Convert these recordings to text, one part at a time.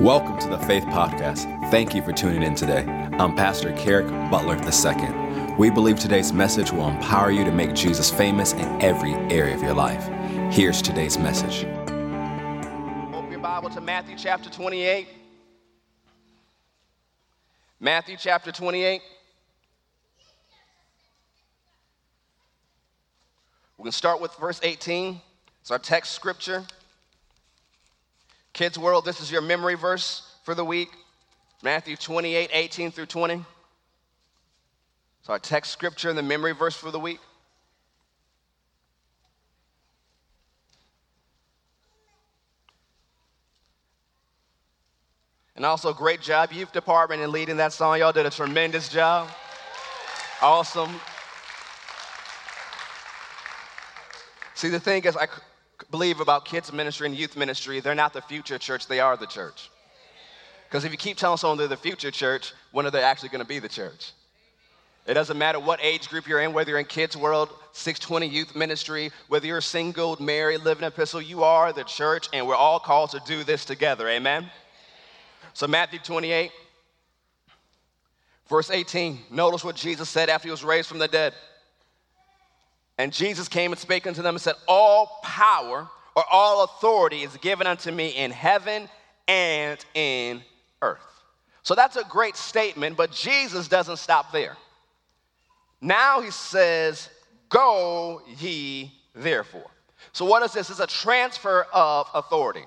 Welcome to the Faith Podcast. Thank you for tuning in today. I'm Pastor Kerrick Butler II. We believe today's message will empower you to make Jesus famous in every area of your life. Here's today's message. Open your Bible to Matthew chapter 28. Matthew chapter 28. We're going to start with verse 18. It's our text scripture. Kids World, this is your memory verse for the week Matthew 28, 18 through 20. So, our text scripture and the memory verse for the week. And also, great job, youth department, in leading that song. Y'all did a tremendous job. Awesome. See, the thing is, I believe about kids ministry and youth ministry, they're not the future church, they are the church. Because if you keep telling someone they're the future church, when are they actually going to be the church? It doesn't matter what age group you're in, whether you're in Kids World, 620 Youth Ministry, whether you're single, married, living in Epistle, you are the church, and we're all called to do this together. Amen? So, Matthew 28, verse 18, notice what Jesus said after he was raised from the dead. And Jesus came and spake unto them and said, All power or all authority is given unto me in heaven and in earth. So that's a great statement, but Jesus doesn't stop there. Now he says, Go ye therefore. So, what is this? It's a transfer of authority.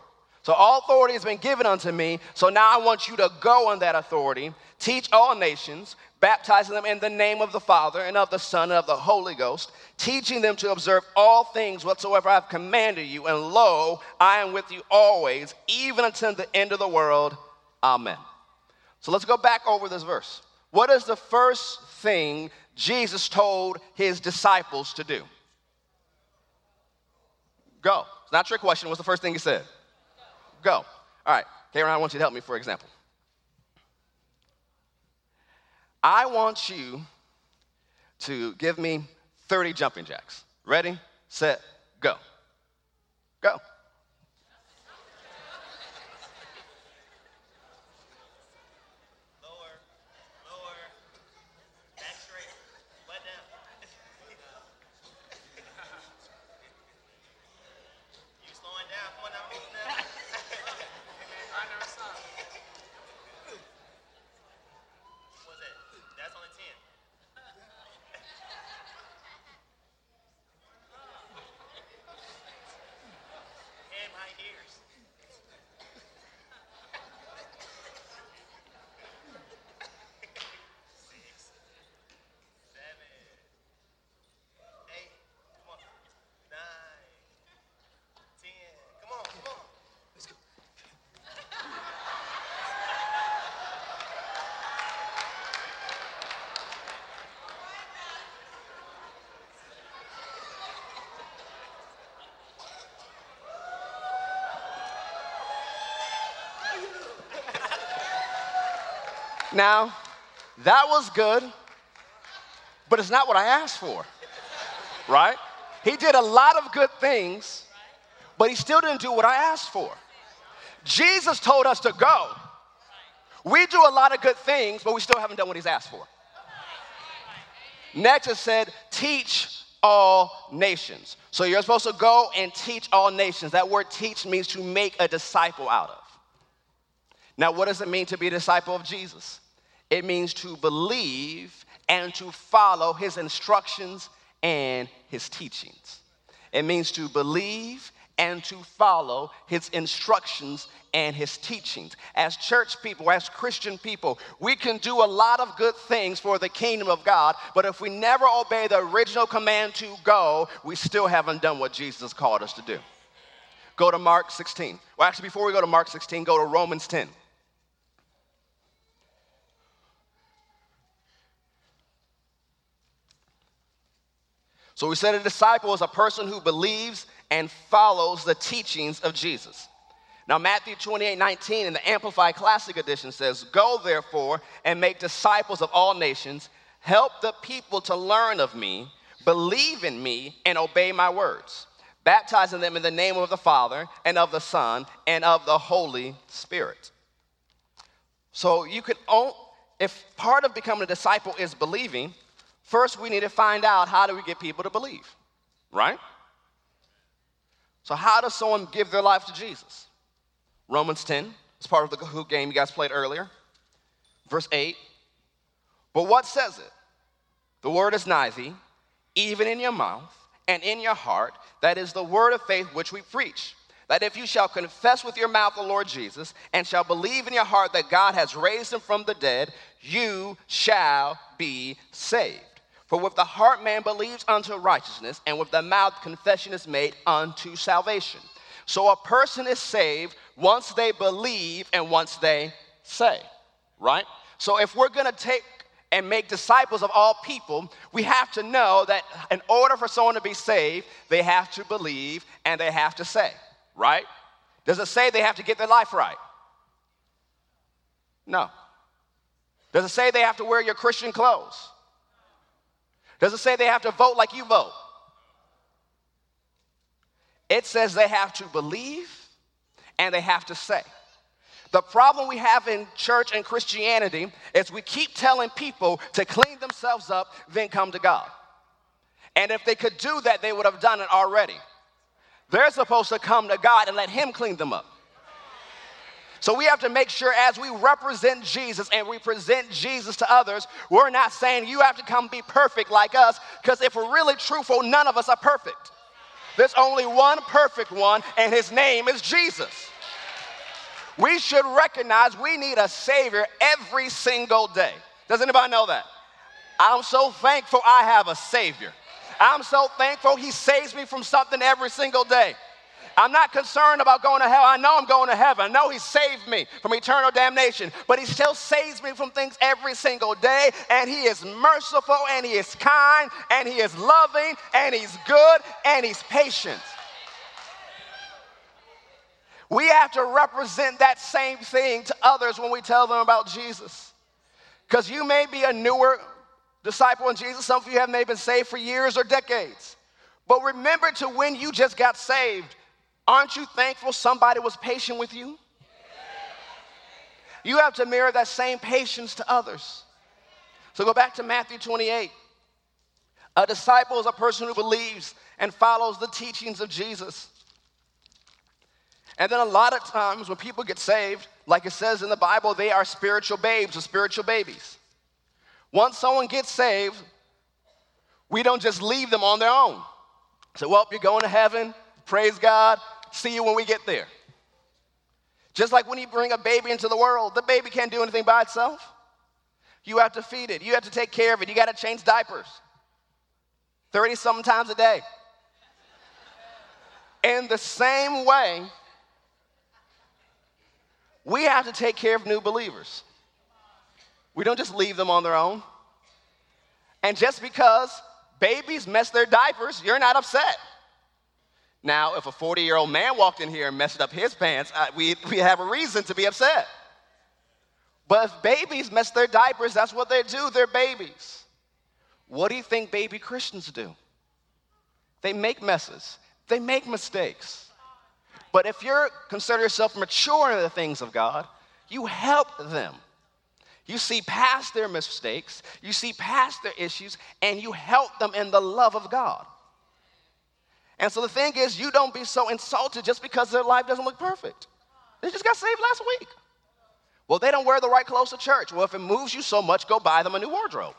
So, all authority has been given unto me. So, now I want you to go on that authority, teach all nations, baptizing them in the name of the Father and of the Son and of the Holy Ghost, teaching them to observe all things whatsoever I have commanded you. And lo, I am with you always, even until the end of the world. Amen. So, let's go back over this verse. What is the first thing Jesus told his disciples to do? Go. It's not a trick question. What's the first thing he said? Go. All right. Karen, I want you to help me for example. I want you to give me 30 jumping jacks. Ready, set, go. Go. Lower, lower, back straight, butt down. you slowing down, come on now, moving now. I never saw. What was that? That's only 10. Head behind ears. Six, seven, eight, come on, nine, ten. Come on, come on. Let's go. Now, that was good, but it's not what I asked for, right? He did a lot of good things, but he still didn't do what I asked for. Jesus told us to go. We do a lot of good things, but we still haven't done what he's asked for. Next, it said, teach all nations. So you're supposed to go and teach all nations. That word teach means to make a disciple out of. Now, what does it mean to be a disciple of Jesus? It means to believe and to follow his instructions and his teachings. It means to believe and to follow his instructions and his teachings. As church people, as Christian people, we can do a lot of good things for the kingdom of God, but if we never obey the original command to go, we still haven't done what Jesus called us to do. Go to Mark 16. Well, actually, before we go to Mark 16, go to Romans 10. So we said a disciple is a person who believes and follows the teachings of Jesus. Now, Matthew 28 19 in the Amplified Classic Edition says, Go therefore and make disciples of all nations, help the people to learn of me, believe in me, and obey my words, baptizing them in the name of the Father and of the Son and of the Holy Spirit. So you could if part of becoming a disciple is believing, first we need to find out how do we get people to believe, right? So how does someone give their life to Jesus? Romans 10, it's part of the Kahoot game you guys played earlier. Verse 8. But what says it? The word is nigh thee, even in your mouth and in your heart. That is the word of faith which we preach. That if you shall confess with your mouth the Lord Jesus and shall believe in your heart that God has raised him from the dead, you shall be saved. For with the heart man believes unto righteousness, and with the mouth confession is made unto salvation. So a person is saved once they believe and once they say, right? So if we're gonna take and make disciples of all people, we have to know that in order for someone to be saved, they have to believe and they have to say, right? Does it say they have to get their life right? No. Does it say they have to wear your Christian clothes? Does it say they have to vote like you vote? It says they have to believe and they have to say. The problem we have in church and Christianity is we keep telling people to clean themselves up, then come to God. And if they could do that, they would have done it already. They're supposed to come to God and let Him clean them up. So we have to make sure as we represent Jesus and we present Jesus to others, we're not saying you have to come be perfect like us, because if we're really truthful, none of us are perfect. There's only one perfect one, and His name is Jesus. We should recognize we need a Savior every single day. Does anybody know that? I'm so thankful I have a Savior. I'm so thankful He saves me from something every single day. I'm not concerned about going to hell. I know I'm going to heaven. I know He saved me from eternal damnation, but He still saves me from things every single day. And He is merciful, and He is kind, and He is loving, and He's good, and He's patient. We have to represent that same thing to others when we tell them about Jesus. Because you may be a newer disciple in Jesus, some of you have maybe been saved for years or decades. But remember to when you just got saved, aren't you thankful somebody was patient with you? You have to mirror that same patience to others. So go back to Matthew 28. A disciple is a person who believes and follows the teachings of Jesus. And then a lot of times when people get saved, like it says in the Bible, they are spiritual babes or spiritual babies. Once someone gets saved, we don't just leave them on their own. So, well, you're going to heaven, praise God, see you when we get there. Just like when you bring a baby into the world, the baby can't do anything by itself. You have to feed it, you have to take care of it, you got to change diapers 30 something times a day. In the same way, we have to take care of new believers. We don't just leave them on their own. And just because babies mess their diapers, you're not upset. Now, if a 40 year old man walked in here and messed up his pants, uh, we, we have a reason to be upset. But if babies mess their diapers, that's what they do. They're babies. What do you think baby Christians do? They make messes, they make mistakes. But if you consider yourself mature in the things of God, you help them. You see past their mistakes, you see past their issues, and you help them in the love of God. And so the thing is, you don't be so insulted just because their life doesn't look perfect. They just got saved last week. Well, they don't wear the right clothes to church. Well, if it moves you so much, go buy them a new wardrobe.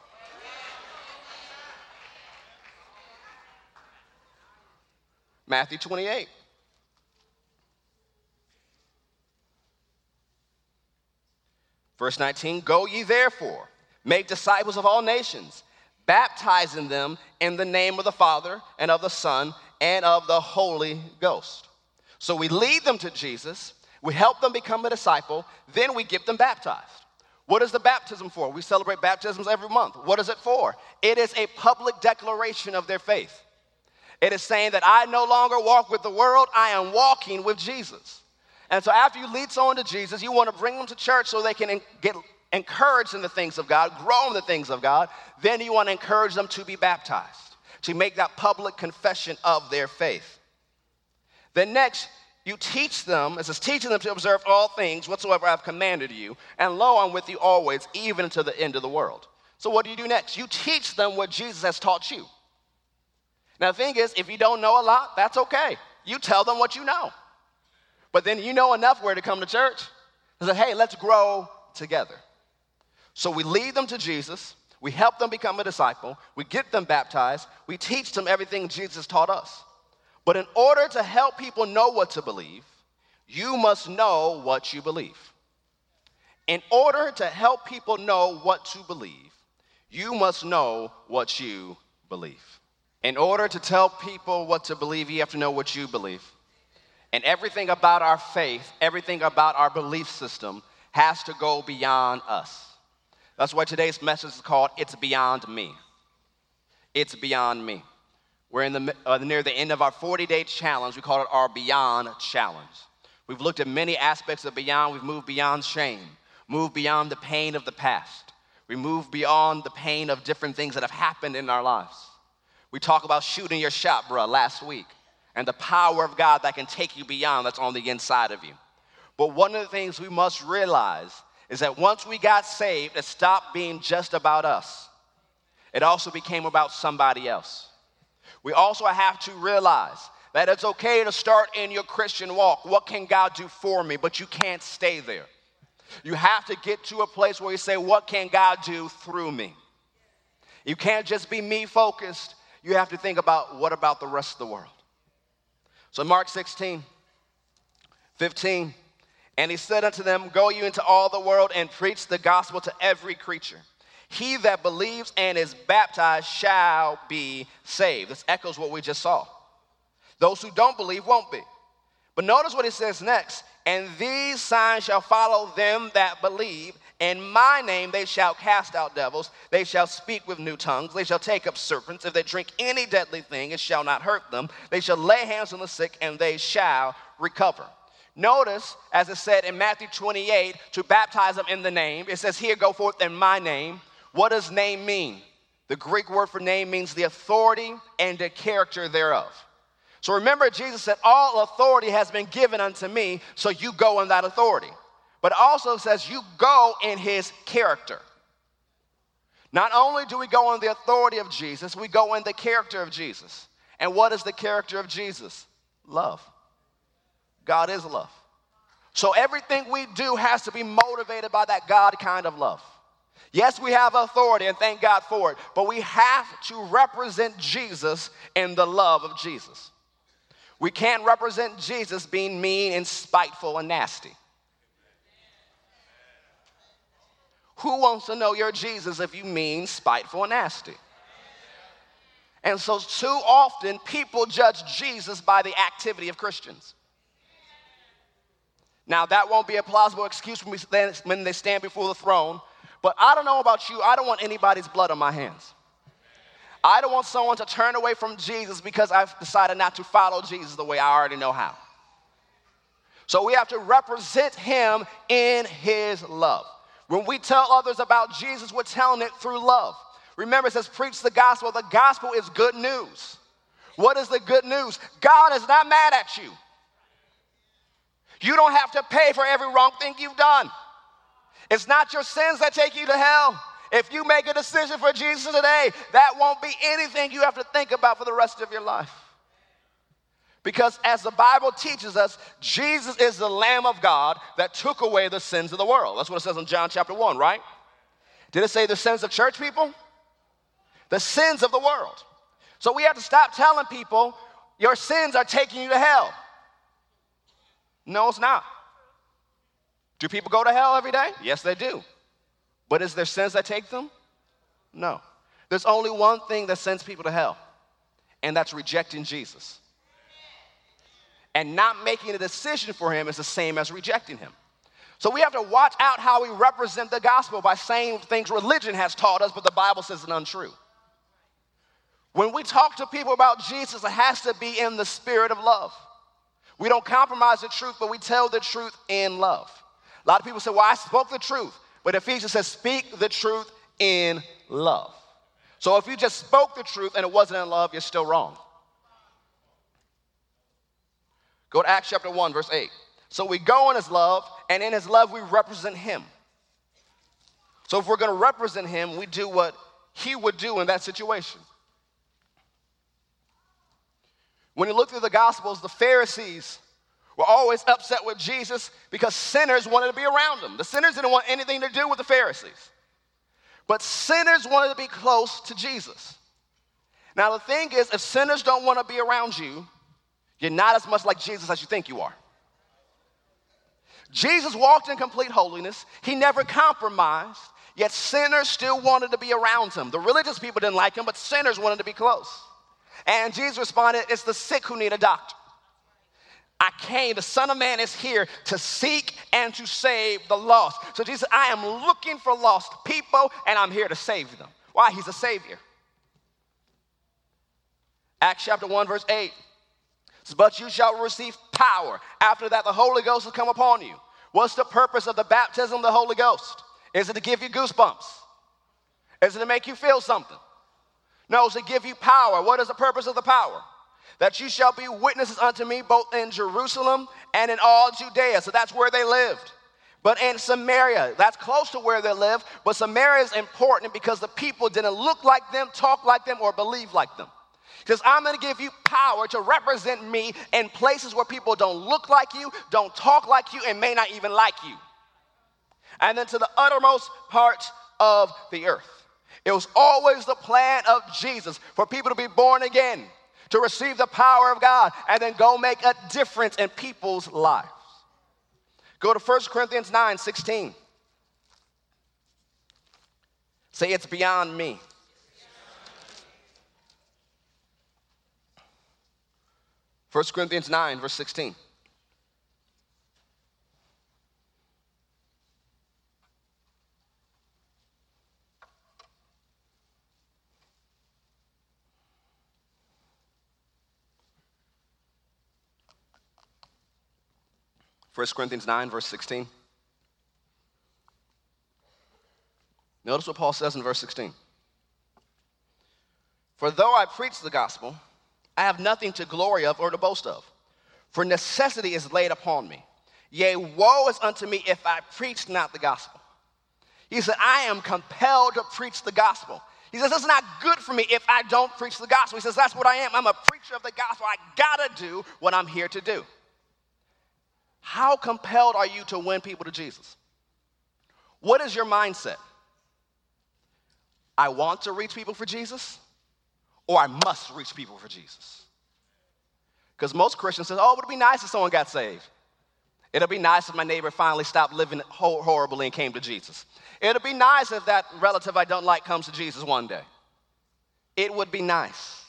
Matthew 28. Verse 19 Go ye therefore, make disciples of all nations, baptizing them in the name of the Father and of the Son and of the Holy Ghost. So we lead them to Jesus, we help them become a disciple, then we get them baptized. What is the baptism for? We celebrate baptisms every month. What is it for? It is a public declaration of their faith. It is saying that I no longer walk with the world, I am walking with Jesus. And so after you lead someone to Jesus, you want to bring them to church so they can get encouraged in the things of God, grow in the things of God. Then you want to encourage them to be baptized, to make that public confession of their faith. Then next, You teach them, it says, teaching them to observe all things whatsoever I've commanded you, and lo, I'm with you always, even to the end of the world. So, what do you do next? You teach them what Jesus has taught you. Now, the thing is, if you don't know a lot, that's okay. You tell them what you know. But then you know enough where to come to church and say, hey, let's grow together. So we lead them to Jesus, we help them become a disciple, we get them baptized, we teach them everything Jesus taught us. But in order to help people know what to believe, you must know what you believe. In order to help people know what to believe, you must know what you believe. In order to tell people what to believe, you have to know what you believe. And everything about our faith, everything about our belief system has to go beyond us. That's why today's message is called It's Beyond Me. It's Beyond Me. We're in the, uh, near the end of our 40 day challenge. We call it our Beyond Challenge. We've looked at many aspects of Beyond. We've moved beyond shame, moved beyond the pain of the past. We moved beyond the pain of different things that have happened in our lives. We talk about shooting your shot, bruh, last week, and the power of God that can take you beyond that's on the inside of you. But one of the things we must realize is that once we got saved, it stopped being just about us. It also became about somebody else. We also have to realize that it's okay to start in your Christian walk. What can God do for me? But you can't stay there. You have to get to a place where you say, What can God do through me? You can't just be me focused. You have to think about what about the rest of the world. So, Mark 16, 15, and he said unto them, Go you into all the world and preach the gospel to every creature. He that believes and is baptized shall be saved. This echoes what we just saw. Those who don't believe won't be. But notice what he says next. And these signs shall follow them that believe. In my name they shall cast out devils. They shall speak with new tongues. They shall take up serpents. If they drink any deadly thing, it shall not hurt them. They shall lay hands on the sick, and they shall recover. Notice, as it said in Matthew 28, to baptize them in the name. It says, Here, go forth in my name. What does name mean? The Greek word for name means the authority and the character thereof. So remember, Jesus said, All authority has been given unto me, so you go in that authority. But also says, You go in his character. Not only do we go in the authority of Jesus, we go in the character of Jesus. And what is the character of Jesus? Love. God is love. So everything we do has to be motivated by that God kind of love. Yes, we have authority and thank God for it, but we have to represent Jesus in the love of Jesus. We can't represent Jesus being mean and spiteful and nasty. Who wants to know your Jesus if you mean spiteful and nasty? And so, too often, people judge Jesus by the activity of Christians. Now, that won't be a plausible excuse when they stand before the throne but I don't know about you, I don't want anybody's blood on my hands. I don't want someone to turn away from Jesus because I've decided not to follow Jesus the way I already know how. So we have to represent him in his love. When we tell others about Jesus, we're telling it through love. Remember, it says, preach the gospel. The gospel is good news. What is the good news? God is not mad at you. You don't have to pay for every wrong thing you've done. It's not your sins that take you to hell. If you make a decision for Jesus today, that won't be anything you have to think about for the rest of your life. Because as the Bible teaches us, Jesus is the Lamb of God that took away the sins of the world. That's what it says in John chapter 1, right? Did it say the sins of church people? The sins of the world. So we have to stop telling people your sins are taking you to hell. No, it's not. Do people go to hell every day? Yes, they do. But is there sins that take them? No. There's only one thing that sends people to hell, and that's rejecting Jesus. And not making a decision for him is the same as rejecting him. So we have to watch out how we represent the gospel by saying things religion has taught us, but the Bible says is untrue. When we talk to people about Jesus, it has to be in the spirit of love. We don't compromise the truth, but we tell the truth in love. A lot of people say, well, I spoke the truth. But Ephesians says, speak the truth in love. So if you just spoke the truth and it wasn't in love, you're still wrong. Go to Acts chapter 1, verse 8. So we go in his love, and in his love we represent him. So if we're to represent him, we do what he would do in that situation. When you look through the Gospels, the Pharisees were always upset with Jesus because sinners wanted to be around him. The sinners didn't want anything to do with the Pharisees. But sinners wanted to be close to Jesus. Now, the thing is, if sinners don't want to be around you, you're not as much like Jesus as you think you are. Jesus walked in complete holiness, he never compromised, yet sinners still wanted to be around him. The religious people didn't like him, but sinners wanted to be close. And Jesus responded, It's the sick who need a doctor. I came, the Son of Man is here to seek and to save the lost. So Jesus, I am looking for lost people and I'm here to save them. Why? He's a Savior. Acts chapter 1, verse 8 says, But you shall receive power. After that, the Holy Ghost will come upon you. What's the purpose of the baptism of the Holy Ghost? Is it to give you goosebumps? Is it to make you feel something? No, to give you power. What is the purpose of the power? that you shall be witnesses unto me both in Jerusalem and in all Judea. So that's where they lived. But in Samaria, that's close to where they lived, but Samaria is important because the people didn't look like them, talk like them, or believe like them. He says, I'm gonna give you power to represent me in places where people don't look like you, don't talk like you, and may not even like you. And then to the uttermost parts of the earth. It was always the plan of Jesus for people to be born again to receive the power of God and then go make a difference in people's lives. Go to 1 Corinthians 9 16. Say, it's beyond me. First Corinthians 9, verse 16. 1 Corinthians 9, verse 16. Notice what Paul says in verse 16. For though I preach the gospel, I have nothing to glory of or to boast of, for necessity is laid upon me. Yea, woe is unto me if I preach not the gospel. He said, I am compelled to preach the gospel. He says, It's not good for me if I don't preach the gospel. He says, That's what I am. I'm a preacher of the gospel. I gotta do what I'm here to do. How compelled are you to win people to Jesus? What is your mindset? I want to reach people for Jesus, or I must reach people for Jesus. Because most Christians say, oh, it would be nice if someone got saved. It'll be nice if my neighbor finally stopped living horribly and came to Jesus. It'll be nice if that relative I don't like comes to Jesus one day. It would be nice,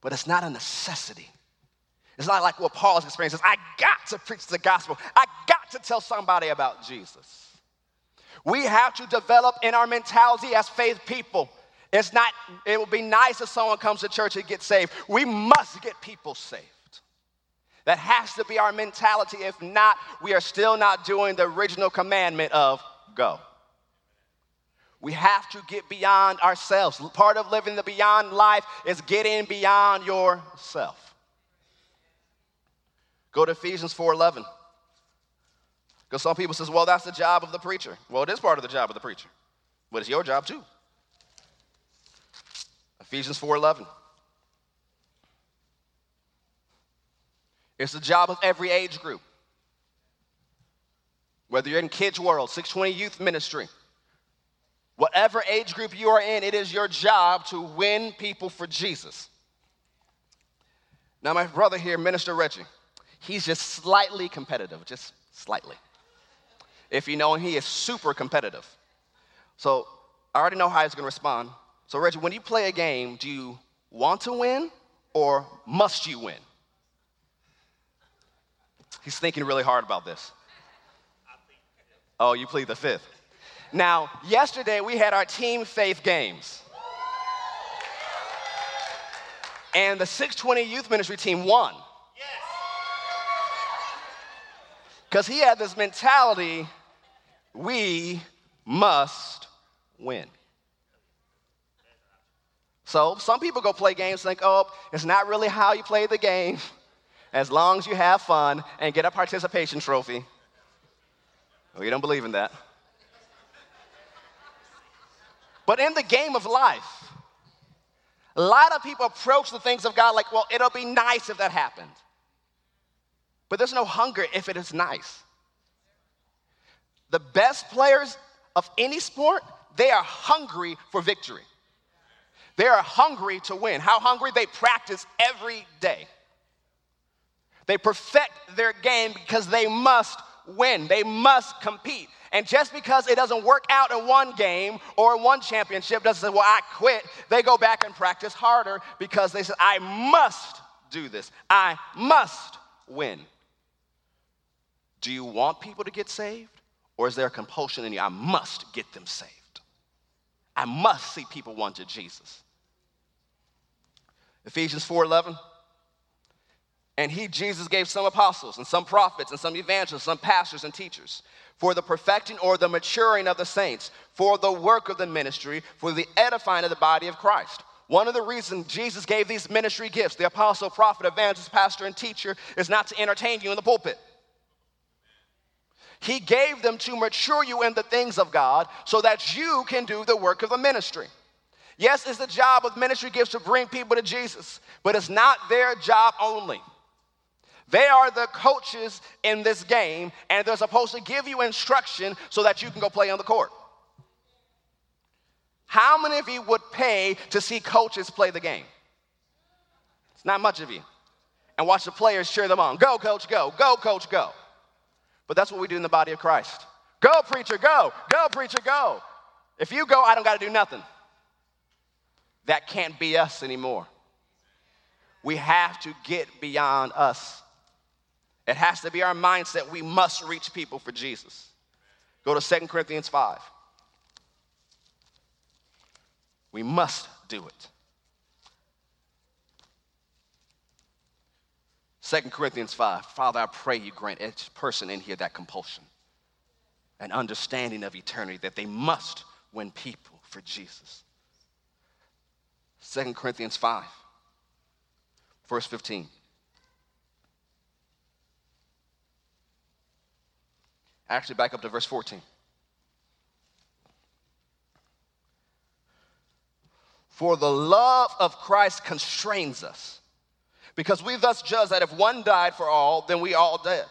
but it's not a necessity. It's not like what Paul's experience is. I got to preach the gospel. I got to tell somebody about Jesus. We have to develop in our mentality as faith people. It's not, it would be nice if someone comes to church and gets saved. We must get people saved. That has to be our mentality. If not, we are still not doing the original commandment of go. We have to get beyond ourselves. Part of living the beyond life is getting beyond yourself. Go to Ephesians 4:11. Because some people says, well, that's the job of the preacher. Well, it is part of the job of the preacher, but it's your job too. Ephesians 4:11. It's the job of every age group. Whether you're in kids world, 620 youth ministry, whatever age group you are in, it is your job to win people for Jesus. Now, my brother here, Minister Reggie, He's just slightly competitive, just slightly. If you know him, he is super competitive. So I already know how he's going to respond. So, Reggie, when you play a game, do you want to win or must you win? He's thinking really hard about this. Oh, you plead the fifth. Now, yesterday we had our team faith games. And the 620 youth ministry team won. Because he had this mentality we must win. So some people go play games think, oh, it's not really how you play the game. as long as you have fun and get a participation trophy. We don't believe in that. But in the game of life, a lot of people approach the things of God like, well, it'll be nice if that happened. But there's no hunger if it is nice. The best players of any sport, they are hungry for victory. They are hungry to win. How hungry? They practice every day. They perfect their game because they must win, they must compete. And just because it doesn't work out in one game or in one championship doesn't say, well, I quit. They go back and practice harder because they said, I must do this. I must win. Do you want people to get saved? Or is there a compulsion in you? I must get them saved. I must see people want to Jesus. Ephesians 4:11. And he, Jesus, gave some apostles and some prophets and some evangelists, some pastors and teachers for the perfecting or the maturing of the saints, for the work of the ministry, for the edifying of the body of Christ. One of the reasons Jesus gave these ministry gifts, the apostle, prophet, evangelist, pastor, and teacher, is not to entertain you in the pulpit. He gave them to mature you in the things of God so that you can do the work of the ministry. Yes, it's the job of ministry gifts to bring people to Jesus, but it's not their job only. They are the coaches in this game, and they're supposed to give you instruction so that you can go play on the court. How many of you would pay to see coaches play the game? It's not much of you. And watch the players cheer them on. Go, coach, go. Go, coach, go. But that's what we do in the body of Christ. Go, preacher, go. Go, preacher, go. If you go, I don't got to do nothing. That can't be us anymore. We have to get beyond us. It has to be our mindset. We must reach people for Jesus. Go to Second Corinthians 5. We must do it. Second Corinthians 5. Father, I pray you grant each person in here that compulsion, an understanding of eternity that they must win people for Jesus. Second Corinthians 5, verse 15. Actually, back up to verse 14. For the love of Christ constrains us, because we thus judge that if one died for all, then we all dead.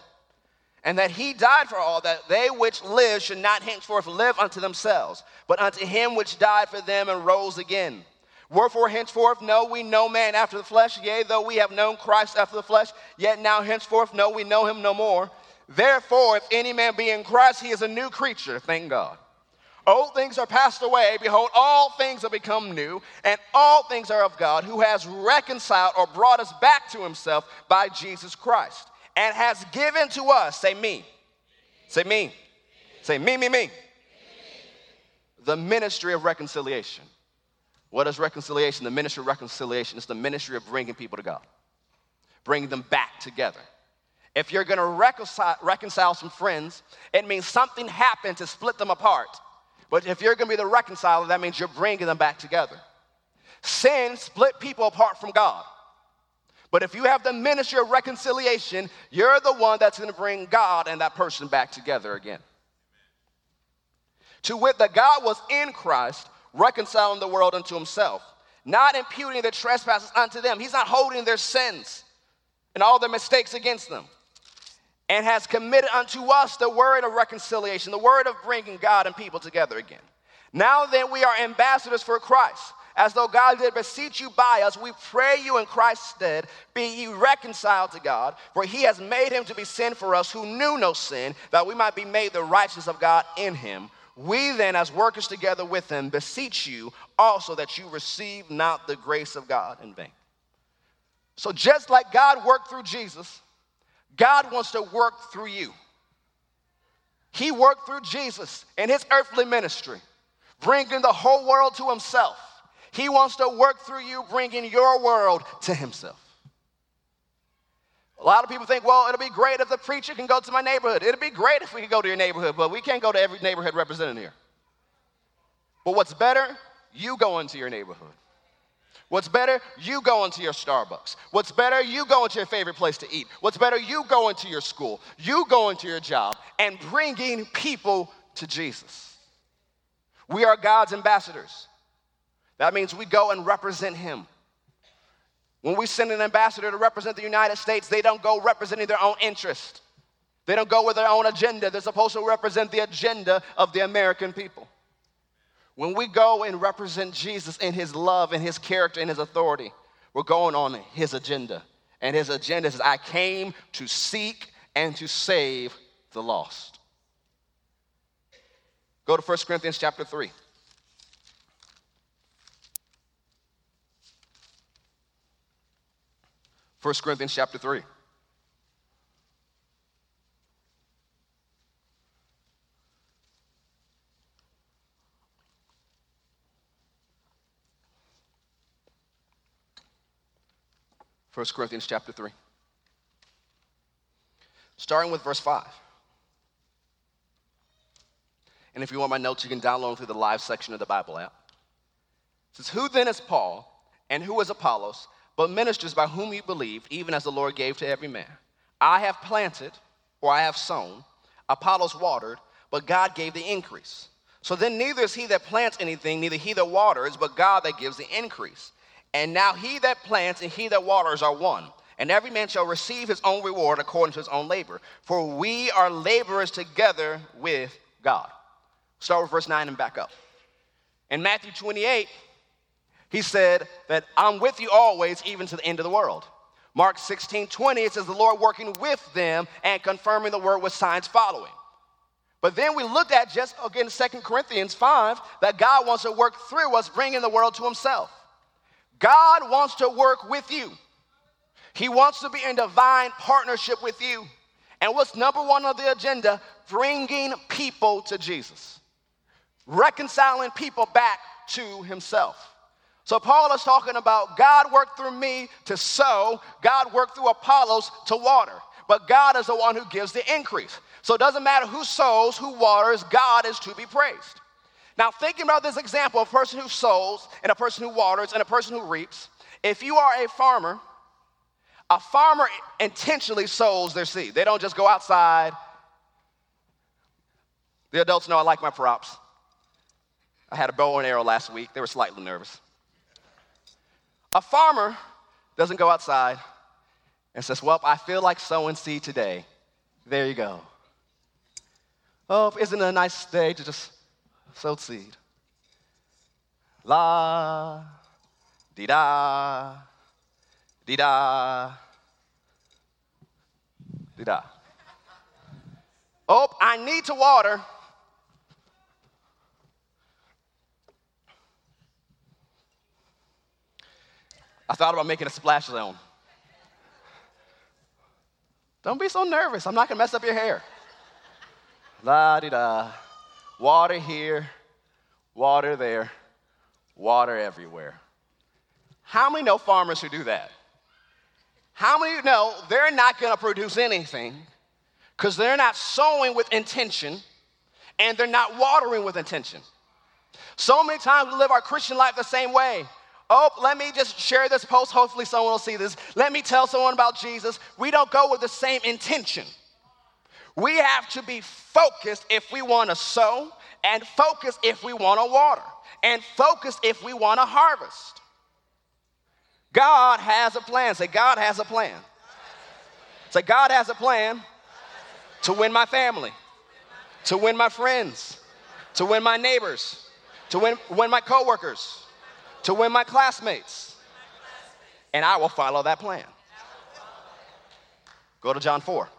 And that he died for all, that they which live should not henceforth live unto themselves, but unto him which died for them and rose again. Wherefore henceforth know we no man after the flesh, yea, though we have known Christ after the flesh, yet now henceforth know we know him no more. Therefore, if any man be in Christ, he is a new creature, thank God. Old things are passed away. Behold, all things have become new, and all things are of God, who has reconciled or brought us back to himself by Jesus Christ, and has given to us, say me, say me, say me, me, me, the ministry of reconciliation. What is reconciliation? The ministry of reconciliation is the ministry of bringing people to God, bringing them back together. If you're gonna reconcile, reconcile some friends, it means something happened to split them apart. But if you're gonna be the reconciler, that means you're bringing them back together. Sin split people apart from God. But if you have the ministry of reconciliation, you're the one that's gonna bring God and that person back together again. To wit, that God was in Christ, reconciling the world unto himself, not imputing their trespasses unto them. He's not holding their sins and all their mistakes against them and has committed unto us the word of reconciliation, the word of bringing God and people together again. Now then, we are ambassadors for Christ. As though God did beseech you by us, we pray you in Christ's stead, be ye reconciled to God, for he has made him to be sin for us who knew no sin, that we might be made the righteousness of God in him. We then, as workers together with him, beseech you also that you receive not the grace of God in vain. So, just like God worked through Jesus, God wants to work through you. He worked through Jesus in his earthly ministry, bringing the whole world to himself. He wants to work through you, bringing your world to himself. A lot of people think, well, it'll be great if the preacher can go to my neighborhood. It'll be great if we can go to your neighborhood, but we can't go to every neighborhood represented here. But what's better? You go into your neighborhood. What's better? You going to your Starbucks. What's better? You going to your favorite place to eat. What's better? You going to your school. You going to your job and bringing people to Jesus. We are God's ambassadors. That means we go and represent Him. When we send an ambassador to represent the United States, they don't go representing their own interest. They don't go with their own agenda. They're supposed to represent the agenda of the American people. When we go and represent Jesus in his love and his character and his authority, we're going on his agenda. And his agenda is I came to seek and to save the lost. Go to 1 Corinthians chapter 3. 1 Corinthians chapter 3. First Corinthians chapter 3. Starting with verse 5. And if you want my notes, you can download them through the live section of the Bible app. It says, Who then is Paul, and who is Apollos? but ministers by whom you believed, even as the Lord gave to every man. I have planted, or I have sown, Apollos watered, but God gave the increase. So then neither is he that plants anything, neither he that waters, but God that gives the increase. And now he that plants and he that waters are one, and every man shall receive his own reward according to his own labor. For we are laborers together with God. Start with verse 9 and back up. In Matthew 28, he said that I'm with you always, even to the end of the world. Mark 16, 20, it says the Lord working with them and confirming the word with signs following. But then we looked at just again 2 Corinthians 5 that God wants to work through us, bringing the world to himself. God wants to work with you. He wants to be in divine partnership with you. And what's number one on the agenda? Bringing people to Jesus, reconciling people back to himself. So Paul is talking about God worked through me to sow, God worked through Apollos to water, but God is the one who gives the increase. So it doesn't matter who sows, who waters, God is to be praised. Now, thinking about this example, of a person who sows and a person who waters and a person who reaps, if you are a farmer, a farmer intentionally sows their seed. They don't just go outside. The adults know I like my props. I had a bow and arrow last week. They were slightly nervous. A farmer doesn't go outside and says, Well, I feel like sowing seed today. There you go. Oh, isn't it a nice day to just sow seed? La, di da, di da, di da. Oh, I need to water. I thought about making a splash zone. Don't be so nervous. I'm not going to mess up your hair. La di da. Water here, water there, water everywhere. How many know farmers who do that? How many know they're not going to produce anything because they're not sowing with intention and they're not watering with intention? So many times we live our Christian life the same way. Oh, let me just share this post. Hopefully, someone will see this. Let me tell someone about Jesus. We don't go with the same intention. We have to be focused if we want to sow, and focus if we want to water, and focus if we want to harvest. God has a plan. Say, God has a plan. Say, God has a plan to win my family, to win my friends, to win my neighbors, to win, win my coworkers to win my classmates. And I will follow that plan. Go to John 4.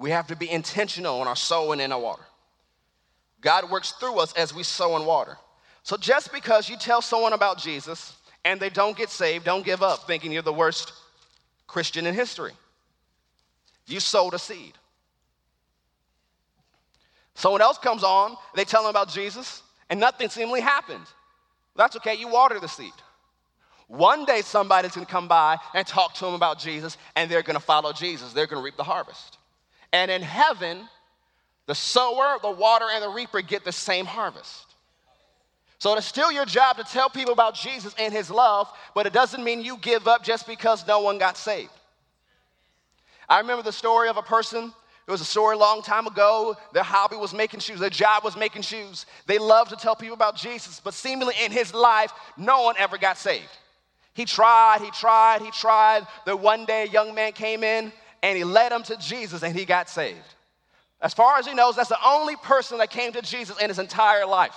We have to be intentional in our sowing and our water. God works through us as we sow and water. So just because you tell someone about Jesus and they don't get saved, don't give up thinking you're the worst Christian in history. You sowed a seed. Someone else comes on, they tell them about Jesus, and nothing seemingly happened. That's okay, you water the seed. One day somebody's gonna come by and talk to them about Jesus, and they're gonna follow Jesus. They're gonna reap the harvest. And in heaven, the sower, the water, and the reaper get the same harvest. So it's still your job to tell people about Jesus and his love, but it doesn't mean you give up just because no one got saved. I remember the story of a person. It was a story a long time ago. Their hobby was making shoes, their job was making shoes. They loved to tell people about Jesus, but seemingly in his life, no one ever got saved. He tried, he tried, he tried. Then one day a young man came in and he led him to Jesus and he got saved. As far as he knows, that's the only person that came to Jesus in his entire life.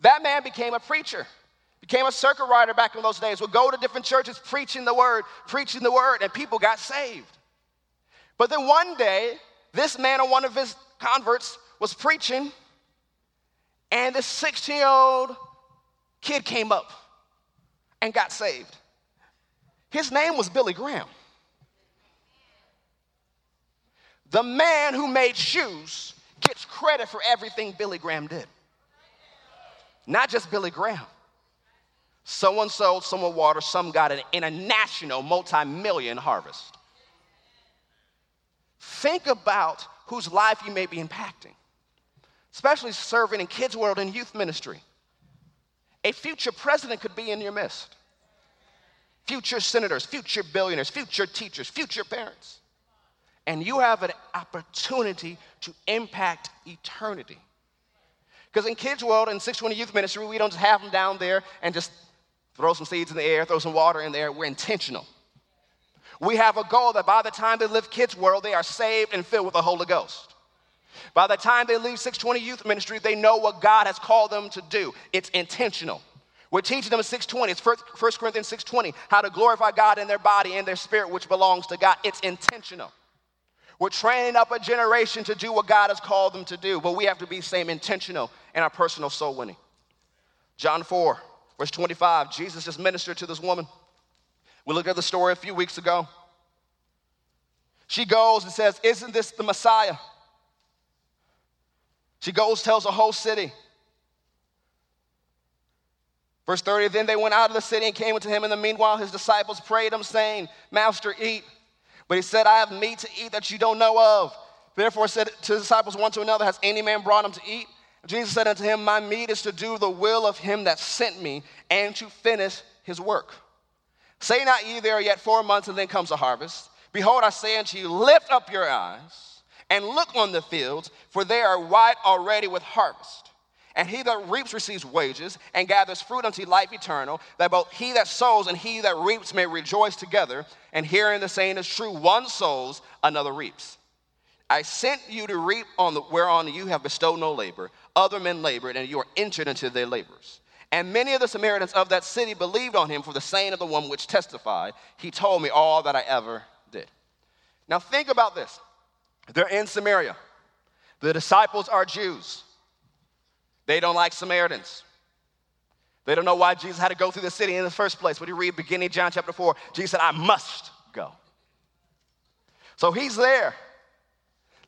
That man became a preacher, became a circuit rider back in those days, would go to different churches preaching the word, preaching the word, and people got saved. But then one day, this man or one of his converts was preaching, and this 16 year old kid came up and got saved. His name was Billy Graham. The man who made shoes gets credit for everything Billy Graham did. Not just Billy Graham. Someone sold, someone watered, some got an international multi million harvest. Think about whose life you may be impacting, especially serving in kids' world and youth ministry. A future president could be in your midst. Future senators, future billionaires, future teachers, future parents. And you have an opportunity to impact eternity. Because in Kids World and 620 Youth Ministry, we don't just have them down there and just throw some seeds in the air, throw some water in there. We're intentional. We have a goal that by the time they live Kids World, they are saved and filled with the Holy Ghost. By the time they leave 620 Youth Ministry, they know what God has called them to do. It's intentional. We're teaching them 620, it's 1 Corinthians 620, how to glorify God in their body and their spirit, which belongs to God. It's intentional. We're training up a generation to do what God has called them to do, but we have to be same intentional in our personal soul winning. John 4, verse 25, Jesus just ministered to this woman. We looked at the story a few weeks ago. She goes and says, Isn't this the Messiah? She goes, tells the whole city. Verse 30, then they went out of the city and came to him. In the meanwhile, his disciples prayed him, saying, Master, eat. But he said, I have meat to eat that you don't know of. Therefore said to the disciples one to another, Has any man brought him to eat? Jesus said unto him, My meat is to do the will of him that sent me and to finish his work. Say not ye, there yet four months, and then comes the harvest. Behold, I say unto you, lift up your eyes and look on the fields, for they are white already with harvest. And he that reaps receives wages and gathers fruit unto life eternal, that both he that sows and he that reaps may rejoice together. And herein the saying is true one sows, another reaps. I sent you to reap on the whereon you have bestowed no labor. Other men labored, and you are entered into their labors. And many of the Samaritans of that city believed on him for the saying of the one which testified, He told me all that I ever did. Now think about this. They're in Samaria. The disciples are Jews. They don't like Samaritans. They don't know why Jesus had to go through the city in the first place. When you read beginning John chapter 4, Jesus said, I must go. So he's there,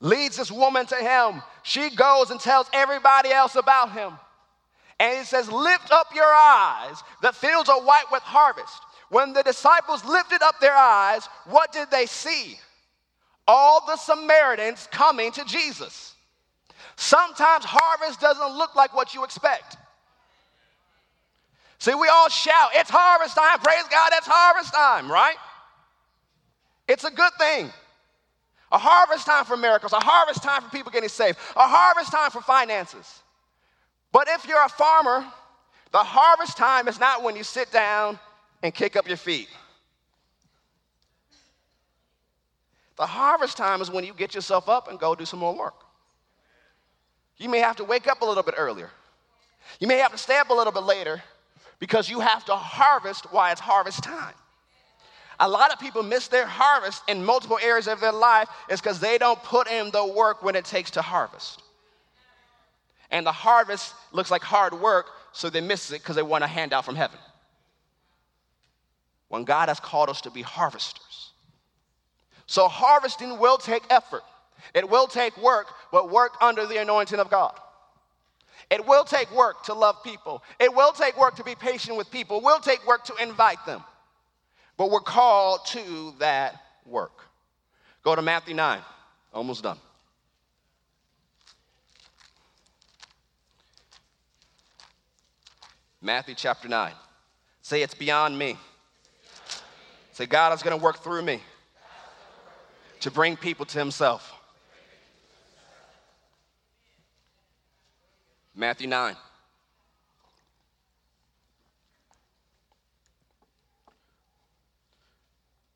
leads this woman to him. She goes and tells everybody else about him. And he says, Lift up your eyes. The fields are white with harvest. When the disciples lifted up their eyes, what did they see? All the Samaritans coming to Jesus. Sometimes harvest doesn't look like what you expect. See, we all shout, it's harvest time, praise God, it's harvest time, right? It's a good thing. A harvest time for miracles, a harvest time for people getting saved, a harvest time for finances. But if you're a farmer, the harvest time is not when you sit down and kick up your feet. The harvest time is when you get yourself up and go do some more work. You may have to wake up a little bit earlier. You may have to stay up a little bit later because you have to harvest while it's harvest time. A lot of people miss their harvest in multiple areas of their life is because they don't put in the work when it takes to harvest. And the harvest looks like hard work, so they miss it because they want a handout from heaven. When God has called us to be harvesters. So harvesting will take effort. It will take work, but work under the anointing of God. It will take work to love people. It will take work to be patient with people. It will take work to invite them. But we're called to that work. Go to Matthew 9. Almost done. Matthew chapter 9. Say, it's beyond me. Say, God is going to work through me to bring people to Himself. Matthew 9.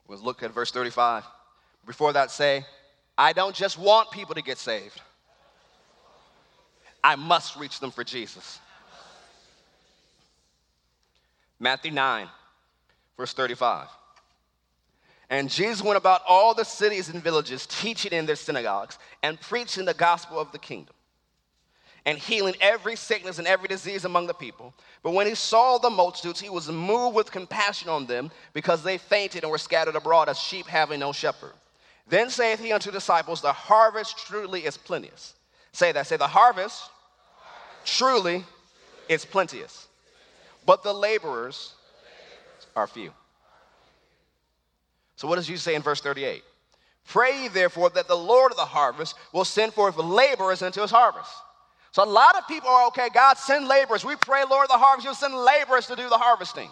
Let's look at verse 35. Before that, say, I don't just want people to get saved, I must reach them for Jesus. Matthew 9, verse 35. And Jesus went about all the cities and villages, teaching in their synagogues and preaching the gospel of the kingdom and healing every sickness and every disease among the people. But when he saw the multitudes, he was moved with compassion on them because they fainted and were scattered abroad as sheep having no shepherd. Then saith he unto disciples, The harvest truly is plenteous. Say that. Say, The harvest truly is plenteous, but the laborers are few. So, what does Jesus say in verse 38? Pray therefore that the Lord of the harvest will send forth laborers into his harvest. So a lot of people are okay, God, send laborers. We pray, Lord the harvest, you'll send laborers to do the harvesting.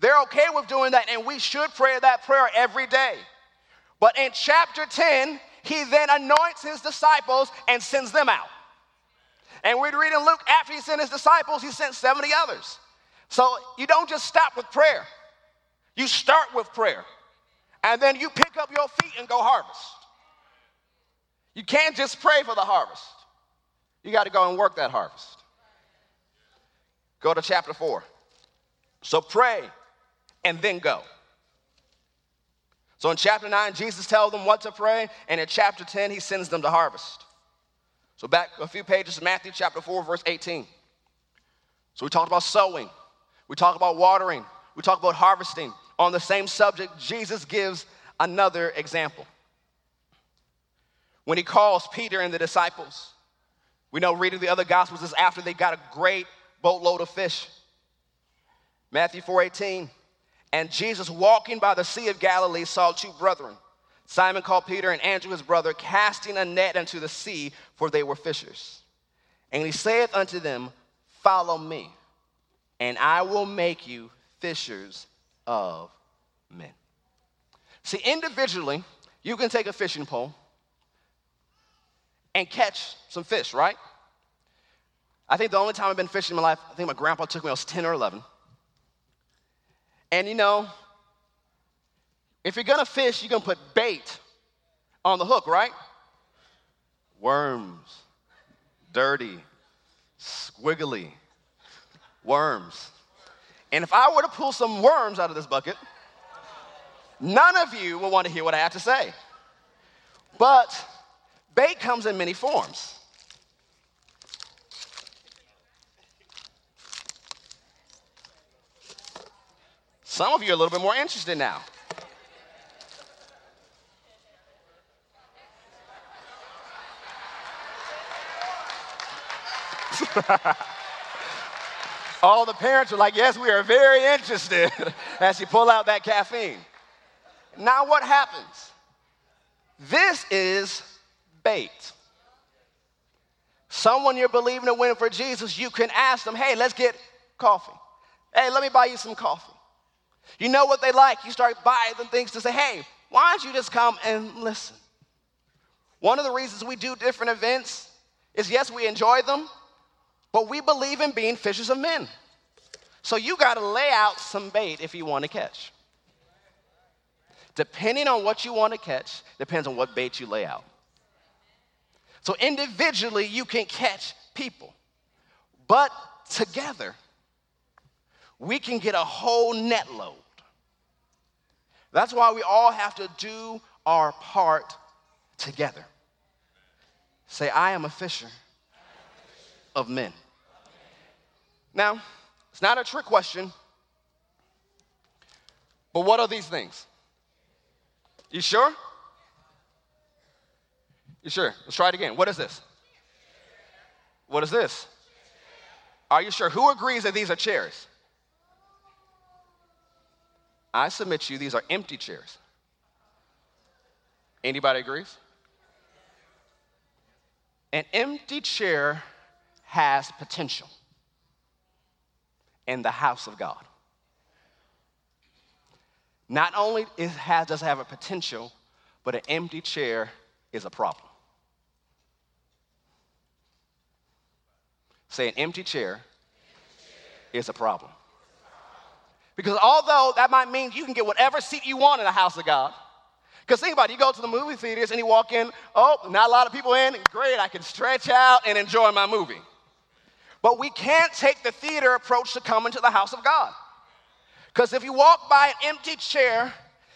They're okay with doing that, and we should pray that prayer every day. But in chapter 10, he then anoints his disciples and sends them out. And we read in Luke, after he sent his disciples, he sent 70 others. So you don't just stop with prayer, you start with prayer. And then you pick up your feet and go harvest. You can't just pray for the harvest. You got to go and work that harvest. Go to chapter 4. So pray and then go. So in chapter 9, Jesus tells them what to pray, and in chapter 10, he sends them to harvest. So back a few pages to Matthew chapter 4, verse 18. So we talked about sowing, we talked about watering, we talked about harvesting. On the same subject, Jesus gives another example. When he calls Peter and the disciples, we know reading the other gospels is after they got a great boatload of fish. Matthew 4:18. And Jesus walking by the Sea of Galilee saw two brethren, Simon called Peter and Andrew his brother, casting a net into the sea, for they were fishers. And he saith unto them, Follow me, and I will make you fishers of men. See, individually, you can take a fishing pole and catch some fish, right? I think the only time I've been fishing in my life, I think my grandpa took me I was 10 or 11. And you know, if you're gonna fish, you're gonna put bait on the hook, right? Worms, dirty, squiggly worms. And if I were to pull some worms out of this bucket, none of you will want to hear what I have to say. But Bait comes in many forms. Some of you are a little bit more interested now. All the parents are like, Yes, we are very interested as you pull out that caffeine. Now, what happens? This is Someone you're believing to win for Jesus, you can ask them, hey, let's get coffee. Hey, let me buy you some coffee. You know what they like. You start buying them things to say, hey, why don't you just come and listen? One of the reasons we do different events is yes, we enjoy them, but we believe in being fishers of men. So you got to lay out some bait if you want to catch. Depending on what you want to catch, depends on what bait you lay out. So individually, you can catch people, but together, we can get a whole net load. That's why we all have to do our part together. Say, I am a fisher of men. Now, it's not a trick question, but what are these things? You sure? You sure? Let's try it again. What is this? What is this? Are you sure? Who agrees that these are chairs? I submit to you, these are empty chairs. Anybody agrees? An empty chair has potential in the house of God. Not only does it have a potential, but an empty chair is a problem. Say, an empty chair is a problem. Because although that might mean you can get whatever seat you want in the house of God, because think about it, you go to the movie theaters and you walk in, oh, not a lot of people in, great, I can stretch out and enjoy my movie. But we can't take the theater approach to coming to the house of God. Because if you walk by an empty chair,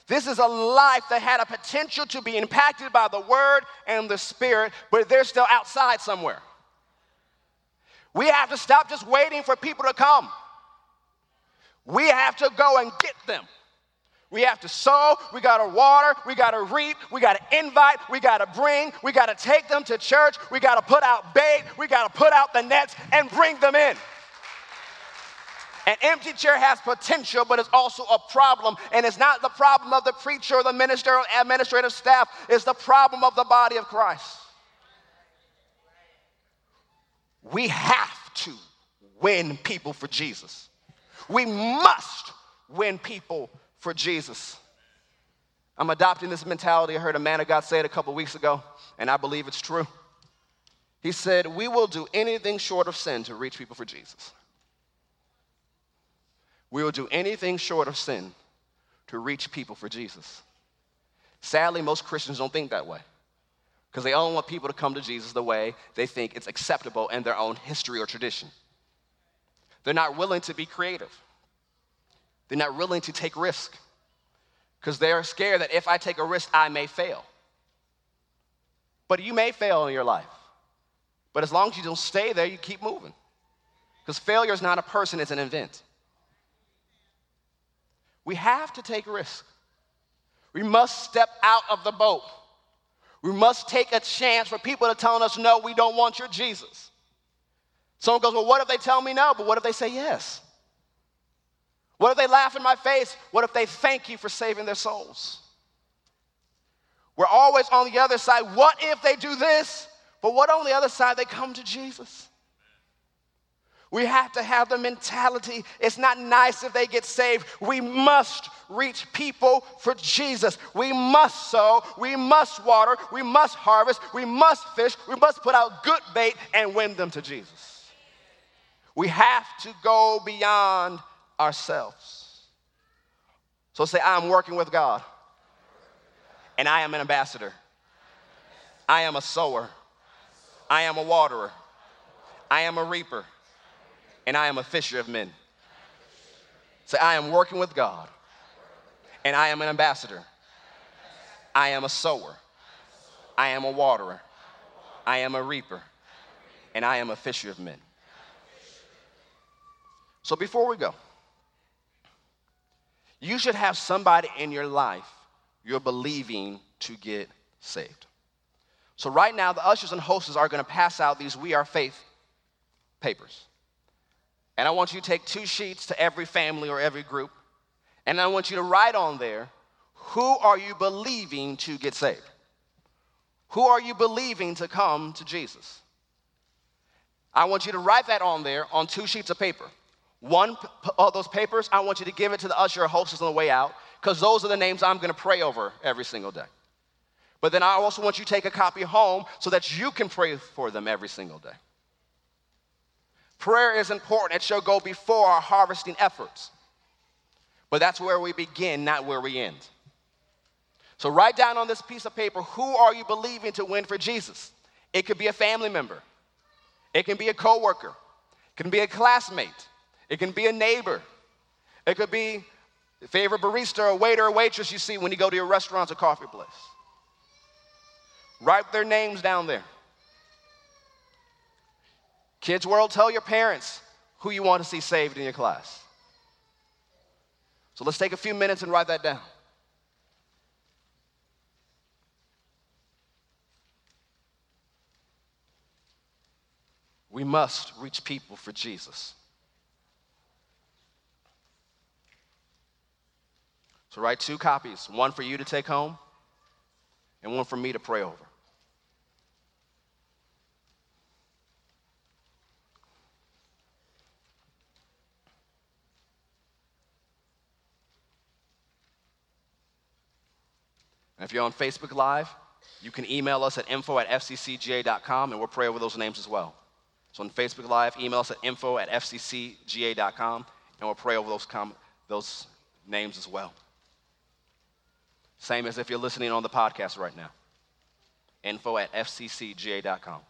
this is a life that had a potential to be impacted by the word and the spirit, but they're still outside somewhere. We have to stop just waiting for people to come. We have to go and get them. We have to sow, we got to water, we got to reap, we got to invite, we got to bring, we got to take them to church, we got to put out bait, we got to put out the nets and bring them in. An empty chair has potential, but it's also a problem. And it's not the problem of the preacher or the minister or administrative staff, it's the problem of the body of Christ. We have to win people for Jesus. We must win people for Jesus. I'm adopting this mentality. I heard a man of God say it a couple weeks ago, and I believe it's true. He said, We will do anything short of sin to reach people for Jesus. We will do anything short of sin to reach people for Jesus. Sadly, most Christians don't think that way because they only want people to come to Jesus the way they think it's acceptable in their own history or tradition. They're not willing to be creative. They're not willing to take risk because they're scared that if I take a risk, I may fail. But you may fail in your life. But as long as you don't stay there, you keep moving. Because failure is not a person, it's an event. We have to take risk. We must step out of the boat. We must take a chance for people to telling us, no, we don't want your Jesus. Someone goes, well, what if they tell me no? But what if they say yes? What if they laugh in my face? What if they thank you for saving their souls? We're always on the other side. What if they do this? But what on the other side? They come to Jesus. We have to have the mentality it's not nice if they get saved. We must reach people for Jesus. We must sow, we must water, we must harvest, we must fish, we must put out good bait and win them to Jesus. We have to go beyond ourselves. So say, I'm working with God, and I am an ambassador. I am a sower. I am a waterer. I am a reaper and I am a fisher of men. Say, I am working with God, and I am an ambassador. I am a sower. I am a waterer. I am a reaper, and I am a fisher of men. So before we go, you should have somebody in your life you're believing to get saved. So right now, the ushers and hostess are going to pass out these We Are Faith papers. And I want you to take two sheets to every family or every group. And I want you to write on there who are you believing to get saved? Who are you believing to come to Jesus? I want you to write that on there on two sheets of paper. One of those papers, I want you to give it to the usher or hostess on the way out, because those are the names I'm going to pray over every single day. But then I also want you to take a copy home so that you can pray for them every single day. Prayer is important. It shall go before our harvesting efforts. But that's where we begin, not where we end. So write down on this piece of paper who are you believing to win for Jesus? It could be a family member. It can be a coworker. It can be a classmate. It can be a neighbor. It could be a favorite barista or waiter or waitress you see when you go to your restaurant or coffee place. Write their names down there. Kids World, tell your parents who you want to see saved in your class. So let's take a few minutes and write that down. We must reach people for Jesus. So write two copies one for you to take home and one for me to pray over. And if you're on Facebook Live, you can email us at info at fccga.com and we'll pray over those names as well. So on Facebook Live, email us at info at fccga.com and we'll pray over those, com- those names as well. Same as if you're listening on the podcast right now. Info at fccga.com.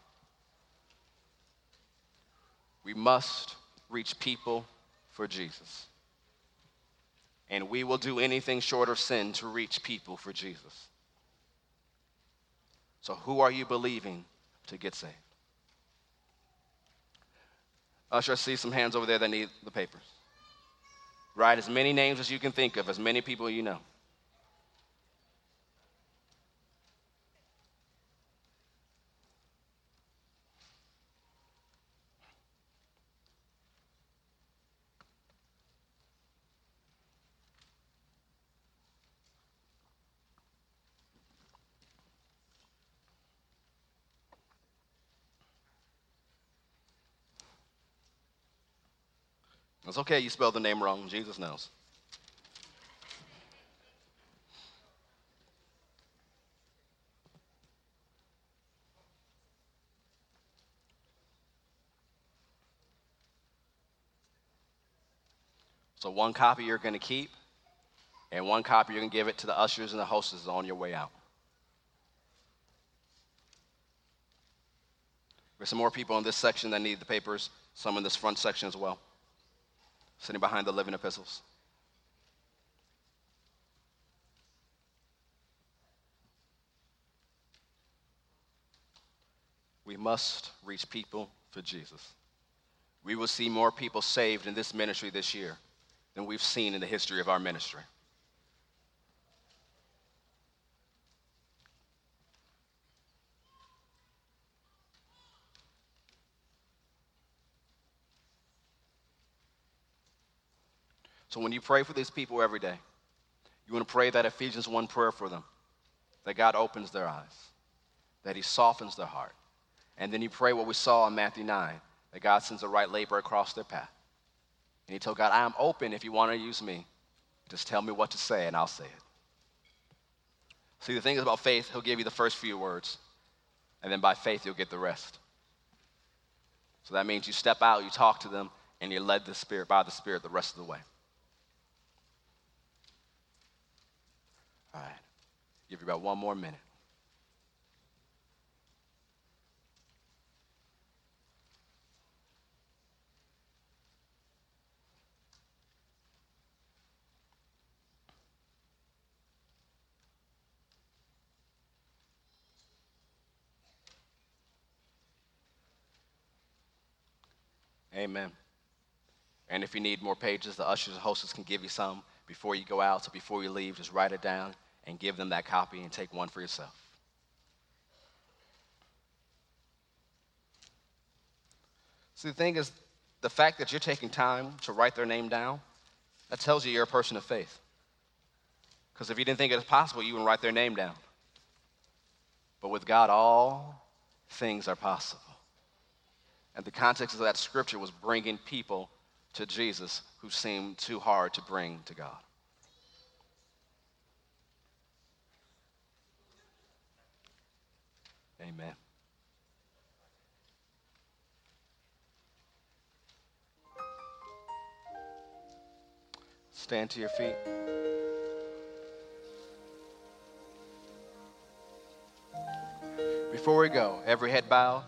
We must reach people for Jesus. And we will do anything short of sin to reach people for Jesus. So, who are you believing to get saved? Usher, I see some hands over there that need the papers. Write as many names as you can think of, as many people you know. It's okay, you spelled the name wrong. Jesus knows. So, one copy you're going to keep, and one copy you're going to give it to the ushers and the hostesses on your way out. There's some more people in this section that need the papers, some in this front section as well sitting behind the living epistles. We must reach people for Jesus. We will see more people saved in this ministry this year than we've seen in the history of our ministry. So when you pray for these people every day, you want to pray that Ephesians 1 prayer for them, that God opens their eyes, that He softens their heart. And then you pray what we saw in Matthew 9, that God sends the right laborer across their path. And He told God, I am open if you want to use me. Just tell me what to say and I'll say it. See, the thing is about faith, He'll give you the first few words, and then by faith, you'll get the rest. So that means you step out, you talk to them, and you're led the Spirit by the Spirit the rest of the way. All right. Give you about one more minute. Amen. And if you need more pages, the ushers and hostess can give you some before you go out. So before you leave, just write it down and give them that copy and take one for yourself. See, the thing is, the fact that you're taking time to write their name down, that tells you you're a person of faith. Because if you didn't think it was possible, you wouldn't write their name down. But with God, all things are possible. And the context of that scripture was bringing people to Jesus who seemed too hard to bring to God. Amen. Stand to your feet. Before we go, every head bowed,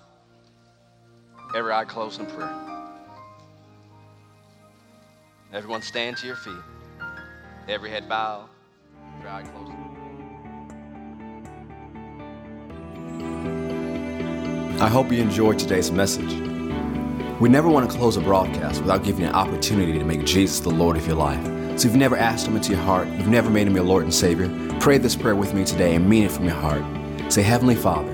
every eye closed in prayer. Everyone stand to your feet. Every head bowed, every eye closed. I hope you enjoyed today's message. We never want to close a broadcast without giving you an opportunity to make Jesus the Lord of your life. So if you've never asked Him into your heart, you've never made Him your Lord and Savior, pray this prayer with me today and mean it from your heart. Say, Heavenly Father,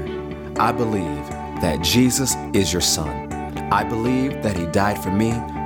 I believe that Jesus is your Son. I believe that He died for me,